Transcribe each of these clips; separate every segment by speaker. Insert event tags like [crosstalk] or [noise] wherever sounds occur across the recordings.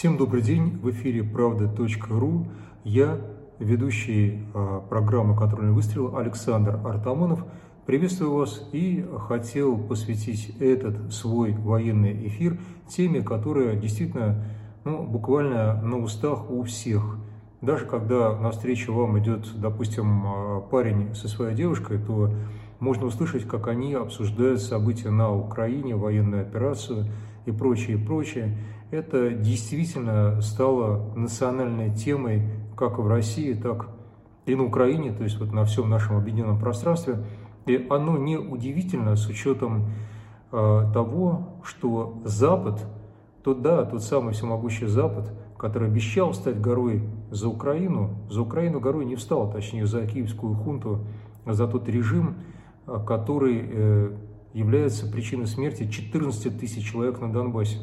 Speaker 1: Всем добрый день, в эфире правда.ру. Я, ведущий э, программы «Контрольный выстрел» Александр Артамонов. Приветствую вас и хотел посвятить этот свой военный эфир теме, которая действительно ну, буквально на устах у всех. Даже когда навстречу вам идет, допустим, э, парень со своей девушкой, то можно услышать, как они обсуждают события на Украине, военную операцию и прочее, прочее. Это действительно стало национальной темой как в России, так и на Украине, то есть вот на всем нашем объединенном пространстве. И оно не удивительно с учетом э, того, что Запад, тот, да, тот самый всемогущий Запад, который обещал стать горой за Украину, за Украину горой не встал, точнее за киевскую хунту, за тот режим, Э, который э, является причиной смерти 14 тысяч человек на Донбассе.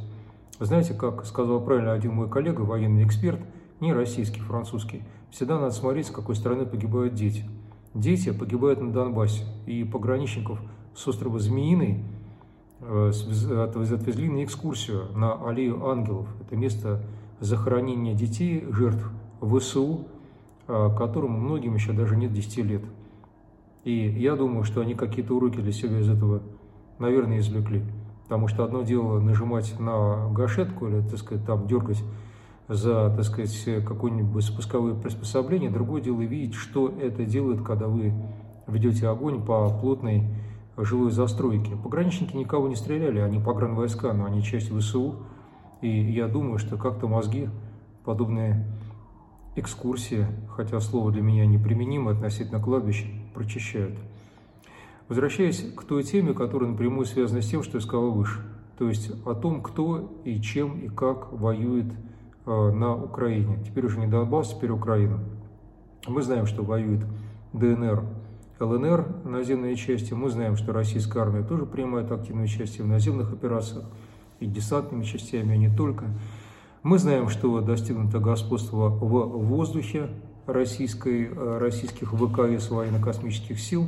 Speaker 1: Знаете, как сказал правильно один мой коллега, военный эксперт, не российский, французский, всегда надо смотреть, с какой стороны погибают дети. Дети погибают на Донбассе, и пограничников с острова Змеиный э, отвезли на экскурсию на аллею ангелов. Это место захоронения детей, жертв ВСУ, которому многим еще даже нет 10 лет. И я думаю, что они какие-то уроки для себя из этого, наверное, извлекли. Потому что одно дело нажимать на гашетку или, так сказать, там дергать за, так сказать, какое-нибудь спусковое приспособление, другое дело видеть, что это делает, когда вы ведете огонь по плотной жилой застройке. Пограничники никого не стреляли, они погранвойска, но они часть ВСУ. И я думаю, что как-то мозги подобные экскурсии, хотя слово для меня неприменимо относительно кладбища, прочищают. Возвращаясь к той теме, которая напрямую связана с тем, что я сказал выше, то есть о том, кто и чем и как воюет э, на Украине. Теперь уже не Донбасс, теперь Украина. Мы знаем, что воюет ДНР, ЛНР, наземные части. Мы знаем, что российская армия тоже принимает активное участие в наземных операциях и десантными частями, а не только. Мы знаем, что достигнуто господство в воздухе российской, э, российских ВКС военно-космических сил.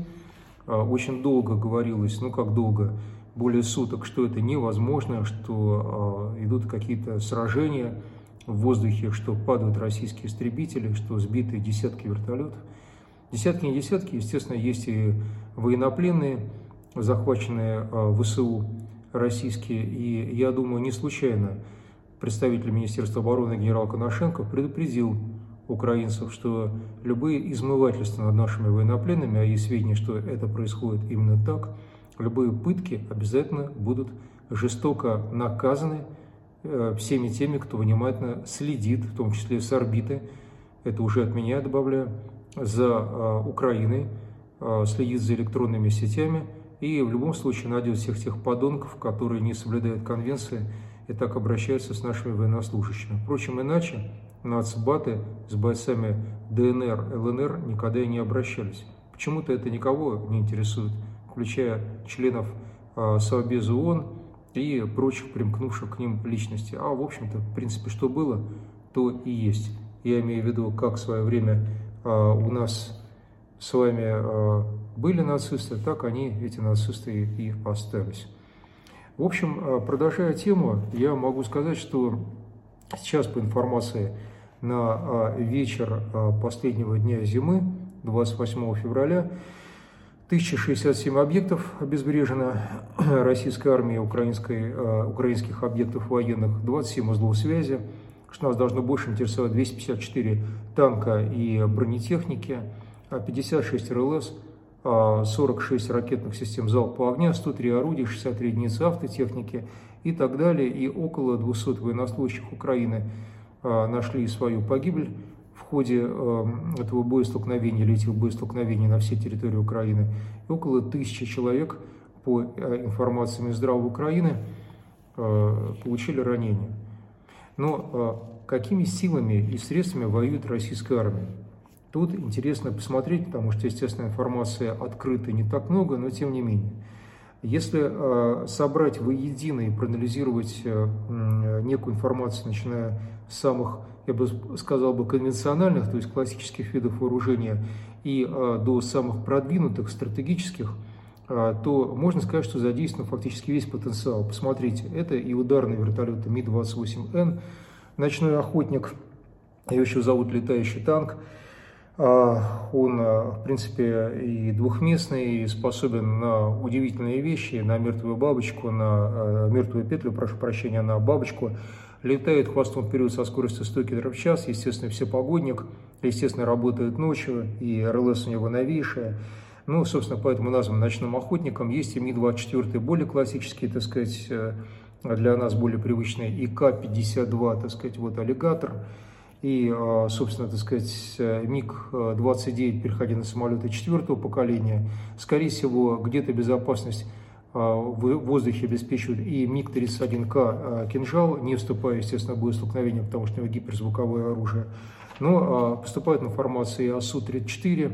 Speaker 1: А, очень долго говорилось, ну как долго, более суток, что это невозможно, что а, идут какие-то сражения в воздухе, что падают российские истребители, что сбиты десятки вертолетов. Десятки не десятки, естественно, есть и военнопленные, захваченные ВСУ российские. И я думаю, не случайно представитель Министерства обороны генерал Коношенко предупредил украинцев, что любые измывательства над нашими военнопленными, а есть сведения, что это происходит именно так, любые пытки обязательно будут жестоко наказаны э, всеми теми, кто внимательно следит, в том числе с орбиты, это уже от меня добавляю, за э, Украиной, э, следит за электронными сетями и в любом случае найдет всех тех подонков, которые не соблюдают конвенции и так обращаются с нашими военнослужащими. Впрочем, иначе нацбаты с бойцами ДНР, ЛНР никогда и не обращались. Почему-то это никого не интересует, включая членов э, Совбеза ООН и прочих примкнувших к ним личностей. А, в общем-то, в принципе, что было, то и есть. Я имею в виду, как в свое время э, у нас с вами э, были нацисты, так они, эти нацисты, и остались. В общем, продолжая тему, я могу сказать, что сейчас по информации на э, вечер э, последнего дня зимы, 28 февраля, 1067 объектов обезврежено. [clears throat] Российской армией, украинской, украинских объектов военных, 27 узлов связи, что нас должно больше интересовать. 254 танка и бронетехники, 56 РЛС – 46 ракетных систем залпового огня, 103 орудия, 63 единицы автотехники и так далее. И около 200 военнослужащих Украины. а, нашли свою погибель в ходе а, этого боестолкновения или этих боестолкновений на всей территории Украины. И около тысячи человек, по а, информации Минздрава Украины, получили ранения. Но какими силами и средствами воюет российская армия? Тут интересно посмотреть, потому что, естественно, информации открытой не так много, но тем не менее. Если э, собрать воедино и проанализировать э, некую информацию, начиная с самых, я бы сказал бы, конвенциональных, то есть классических видов вооружения, и э, до самых продвинутых, стратегических, то можно сказать, что задействован фактически весь потенциал. Посмотрите, это и ударные вертолеты Ми-28Н, ночной охотник, его еще зовут летающий танк. А, он, в принципе, и двухместный, и способен на удивительные вещи, на мертвую бабочку, на мертвую петлю, прошу прощения, на бабочку. Летает хвостом вперед со скоростью 100 км в час, естественно, все погодник, естественно, работает ночью, и РЛС у него новейшая. Ну, собственно, поэтому назван ночным охотником. Есть и Ми-24, более классический, так сказать, э, для нас более привычный, и К-52, так сказать, вот аллигатор. И, э, собственно, так сказать, МиГ-29, переходя на самолеты четвертого поколения, скорее всего, где-то безопасность э, в воздухе обеспечивает и МиГ-31К «Кинжал», не вступая, естественно, в боестолкновение, потому что у него гиперзвуковое оружие. Но поступает информация и о Су-34,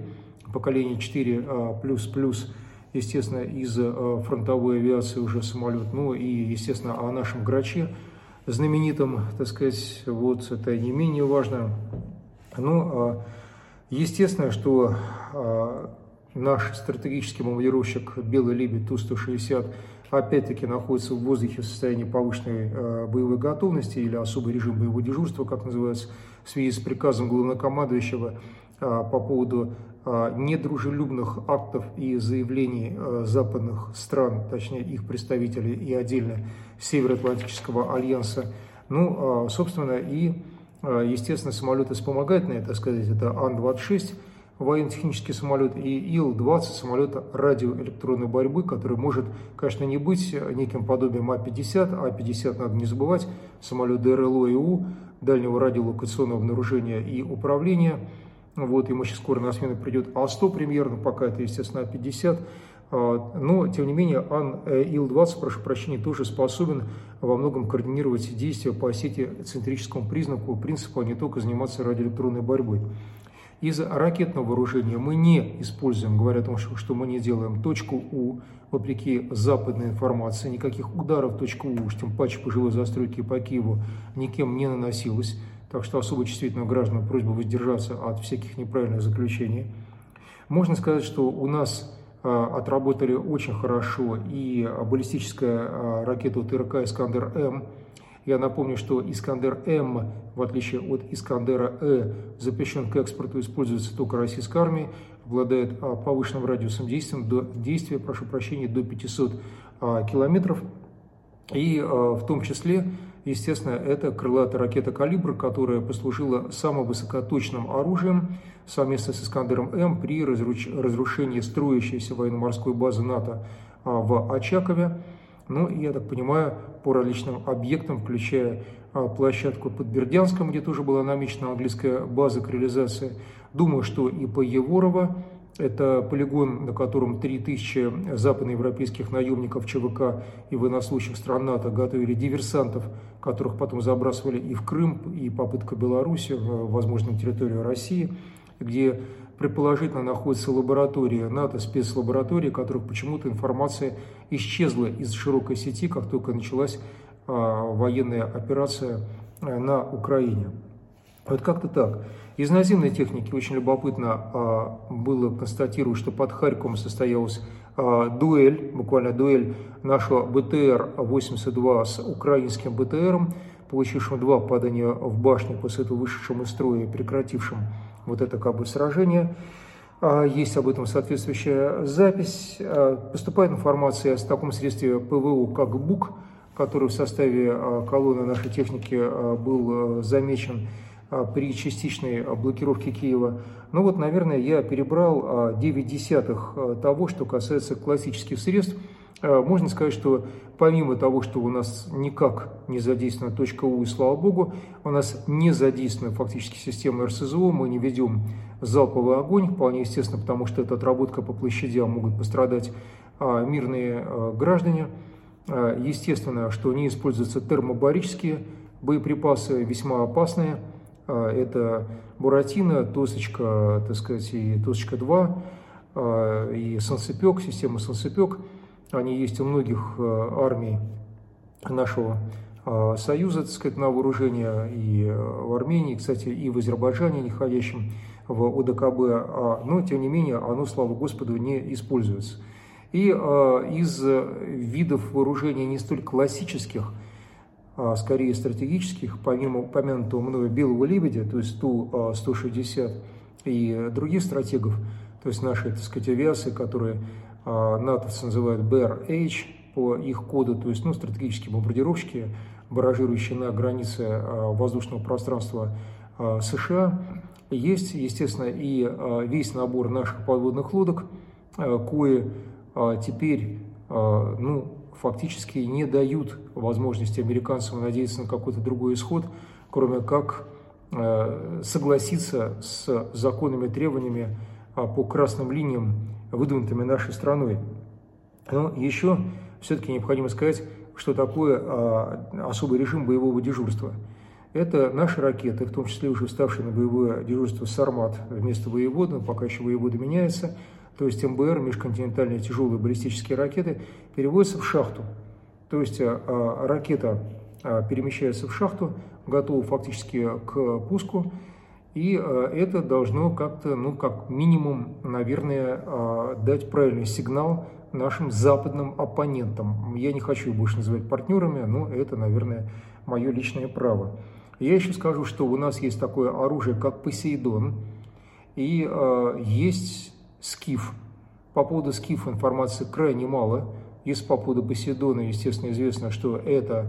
Speaker 1: поколение 4 плюс плюс, естественно, из а, фронтовой авиации уже самолет, ну и, естественно, о нашем Граче, знаменитом, так сказать, вот это не менее важно. Ну, а, естественно, что а, наш стратегический бомбардировщик «Белый лебедь Ту-160» опять-таки находится в воздухе в состоянии повышенной боевой готовности или особый режим боевого дежурства, как называется, в связи с приказом главнокомандующего по поводу а, недружелюбных актов и заявлений а, западных стран, точнее их представителей и отдельно Североатлантического альянса. Ну, а, собственно, и, естественно, самолеты вспомогательные, так сказать, это Ан-26, военно-технический самолет, и Ил-20, самолет радиоэлектронной борьбы, который может, конечно, не быть неким подобием А-50, А-50, надо не забывать, самолет ДРЛО-ИУ, дальнего радиолокационного обнаружения и управления – вот, ему сейчас скоро на смену придет А100 примерно, пока это, естественно, А50. А, но, тем не менее, АН-ИЛ-20, прошу прощения, тоже способен во многом координировать действия по сети центрическому признаку, принципу, а не только заниматься радиоэлектронной борьбой. Из ракетного вооружения мы не используем, говоря о том, что мы не делаем точку У, вопреки западной информации, никаких ударов точку У, тем паче по жилой застройке по Киеву, никем не наносилось. Так что особо чувствительным гражданам просьба воздержаться от всяких неправильных заключений. Можно сказать, что у нас отработали очень хорошо и баллистическая а, ракета ТРК «Искандер-М». Я напомню, что «Искандер-М», в отличие от «Искандера-Э», запрещен к экспорту, используется только российской армией, обладает а, повышенным радиусом действия, до, действия прошу прощения, до 500 километров. И в том числе Естественно, это крылатая ракета «Калибр», которая послужила самым высокоточным оружием совместно с «Искандером-М» при разрушении строящейся военно-морской базы НАТО а, в Очакове. Ну, я так понимаю, по различным объектам, включая а, площадку под Бердянском, где тоже была намечена английская база к реализации. Думаю, что и по Еворова это полигон, на котором 3000 западноевропейских наемников ЧВК и военнослужащих стран НАТО готовили диверсантов, которых потом забрасывали и в Крым, и попытка Беларуси, возможно, на территорию России, где предположительно находится лаборатория НАТО, спецлаборатория, которых почему-то информация исчезла из широкой сети, как только началась а, военная операция а, на Украине. Вот как-то так. Из наземной техники очень любопытно а, было констатировать, что под Харьковом состоялась а, дуэль, буквально дуэль нашего БТР-82 с украинским БТРом, получившим два падания в башню после этого вышедшим из строя и прекратившим вот это как бы сражение. А, есть об этом соответствующая запись. Поступает информация о таком средстве ПВО, как БУК, который в составе колонны нашей техники был замечен при частичной а, блокировке Киева. Ну вот, наверное, я перебрал 9 а, десятых того, что касается классических средств. Можно сказать, что помимо того, что у нас никак не задействована точка У, и слава богу, у нас не задействована фактически система РСЗО, мы не ведем залповый огонь, вполне естественно, потому что это отработка по площадям, могут пострадать мирные граждане. Естественно, что не используются термобарические боеприпасы, весьма опасные – а, это Буратино, Тосочка, так сказать, и Тосочка 2, а, и Солнцепек, система Солнцепек. Они есть у многих а, армий нашего Союза, так сказать, на вооружение и в Армении, кстати, и в Азербайджане, не входящем в ОДКБ, но, тем не менее, оно, слава Господу, не используется. И из видов вооружения не столь классических – а скорее стратегических, помимо упомянутого мною Белого Лебедя, то есть Ту-160 и других стратегов, то есть наши, так сказать, авиации, которые натовцы называют BRH по их коду, то есть ну, стратегические бомбардировщики, баражирующие на границе воздушного пространства США. Есть, естественно, и весь набор наших подводных лодок, кое теперь ну, фактически не дают возможности американцам надеяться на какой-то другой исход, кроме как э, согласиться с законными требованиями а, по красным линиям, выдвинутыми нашей страной. Но еще все-таки необходимо сказать, что такое а, особый режим боевого дежурства. Это наши ракеты, в том числе уже вставшие на боевое дежурство «Сармат» вместо воевода, пока еще воевода меняется – то есть МБР, межконтинентальные тяжелые баллистические ракеты, переводятся в шахту. То есть а, а, ракета а, перемещается в шахту, готова фактически к пуску, и это должно как-то, ну, как минимум, наверное, дать правильный сигнал нашим западным оппонентам. Я не хочу их больше называть партнерами, но это, наверное, мое личное право. Я еще скажу, что у нас есть такое оружие, как Посейдон, и э, есть Скиф. По поводу Скифа информации крайне мало. Если по поводу Посейдона, естественно, известно, что это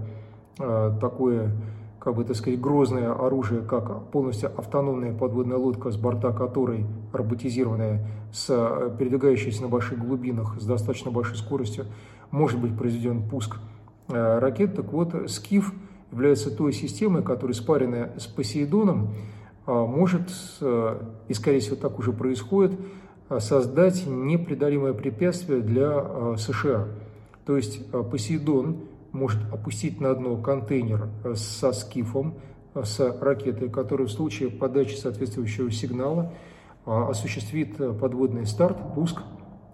Speaker 1: э, такое, как бы так сказать, грозное оружие, как полностью автономная подводная лодка, с борта которой роботизированная, с, э, передвигающаяся на больших глубинах, с достаточно большой скоростью, может быть произведен пуск э, ракет. Так вот, Скиф является той системой, которая, спаренная с Посейдоном, может, и скорее всего так уже происходит, создать непреодолимое препятствие для э, США. То есть э, Посейдон может опустить на дно контейнер со скифом, с ракетой, которая в случае подачи соответствующего сигнала осуществит подводный старт, пуск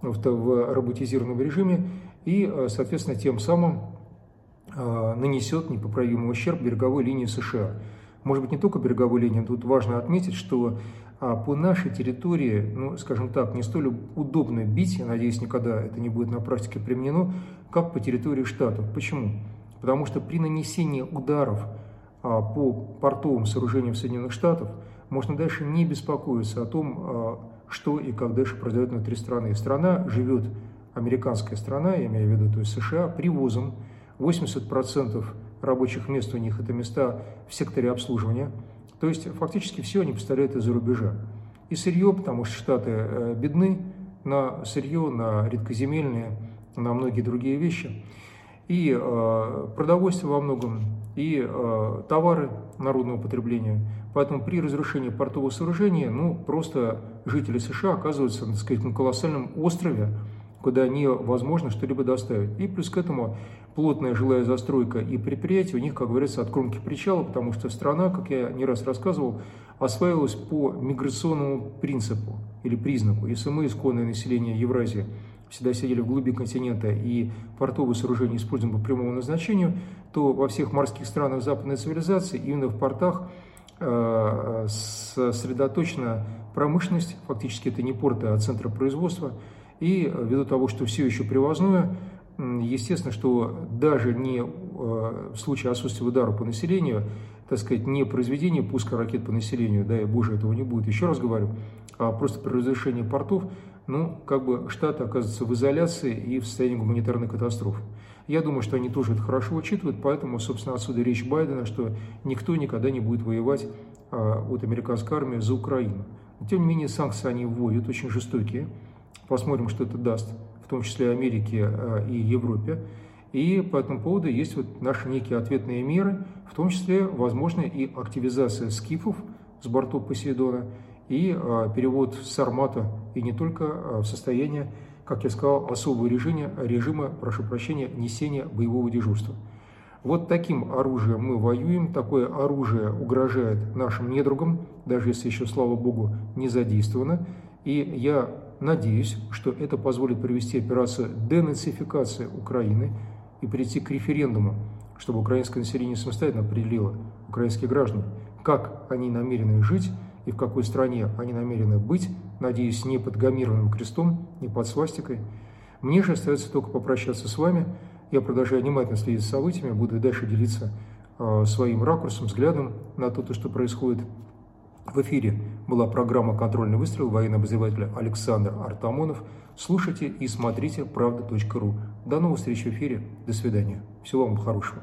Speaker 1: в роботизированном режиме и, соответственно, тем самым нанесет непоправимый ущерб береговой линии США. Может быть, не только береговой линии, тут важно отметить, что по нашей территории, ну, скажем так, не столь удобно бить, я надеюсь, никогда это не будет на практике применено, как по территории штатов. Почему? Потому что при нанесении ударов а, по портовым сооружениям Соединенных Штатов можно дальше не беспокоиться о том, а, что и как дальше произойдет внутри страны. Страна живет, американская страна, я имею в виду, то есть США, привозом. 80% рабочих мест у них это места в секторе обслуживания – то есть фактически все они поставляют из-за рубежа. И сырье, потому что Штаты э, бедны на сырье, на редкоземельные, на многие другие вещи. И э, продовольствие во многом, и э, товары народного потребления. Поэтому при разрушении портового сооружения, ну, просто жители США оказываются, так сказать, на колоссальном острове, куда невозможно что-либо доставить. И плюс к этому плотная жилая застройка и предприятия у них, как говорится, от кромки причала, потому что страна, как я не раз рассказывал, осваивалась по миграционному принципу или признаку. Если мы, исконное население Евразии, всегда сидели в глуби континента и портовые сооружения используем по прямому назначению, то во всех морских странах западной цивилизации именно в портах э, сосредоточена промышленность, фактически это не порты, а центры производства, и ввиду того, что все еще привозное, естественно, что даже не э, в случае отсутствия удара по населению, так сказать, не произведение пуска ракет по населению, да, и боже, этого не будет, еще раз говорю, а просто при разрешении портов, ну, как бы Штаты оказываются в изоляции и в состоянии гуманитарной катастрофы. Я думаю, что они тоже это хорошо учитывают, поэтому, собственно, отсюда речь Байдена, что никто никогда не будет воевать а, от американской армии за Украину. Тем не менее, санкции они вводят, очень жестокие. Посмотрим, что это даст том числе Америке э, и Европе. И по этому поводу есть вот наши некие ответные меры, в том числе, возможно, и активизация скифов с бортов Посейдона, и э, перевод с Сармата, и не только э, в состояние, как я сказал, особого режима, режима, прошу прощения, несения боевого дежурства. Вот таким оружием мы воюем, такое оружие угрожает нашим недругам, даже если еще, слава богу, не задействовано. И я Надеюсь, что это позволит провести операцию денацификации Украины и прийти к референдуму, чтобы украинское население самостоятельно определило, украинские граждане, как они намерены жить и в какой стране они намерены быть, надеюсь, не под гомированным крестом, не под свастикой. Мне же остается только попрощаться с вами. Я продолжаю внимательно следить за событиями, буду и дальше делиться э, своим ракурсом, взглядом на то, что происходит. В эфире была программа «Контрольный выстрел» военного обозревателя Александр Артамонов. Слушайте и смотрите правда.ру. До новых встреч в эфире. До свидания. Всего вам хорошего.